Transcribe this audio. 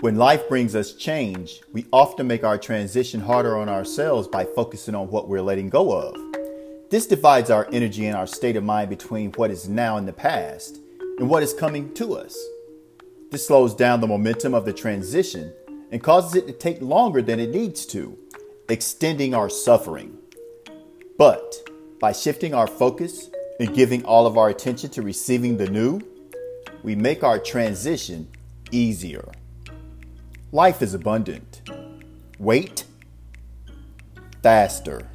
When life brings us change, we often make our transition harder on ourselves by focusing on what we're letting go of. This divides our energy and our state of mind between what is now in the past and what is coming to us. This slows down the momentum of the transition and causes it to take longer than it needs to, extending our suffering. But by shifting our focus and giving all of our attention to receiving the new, we make our transition easier. Life is abundant. Wait faster.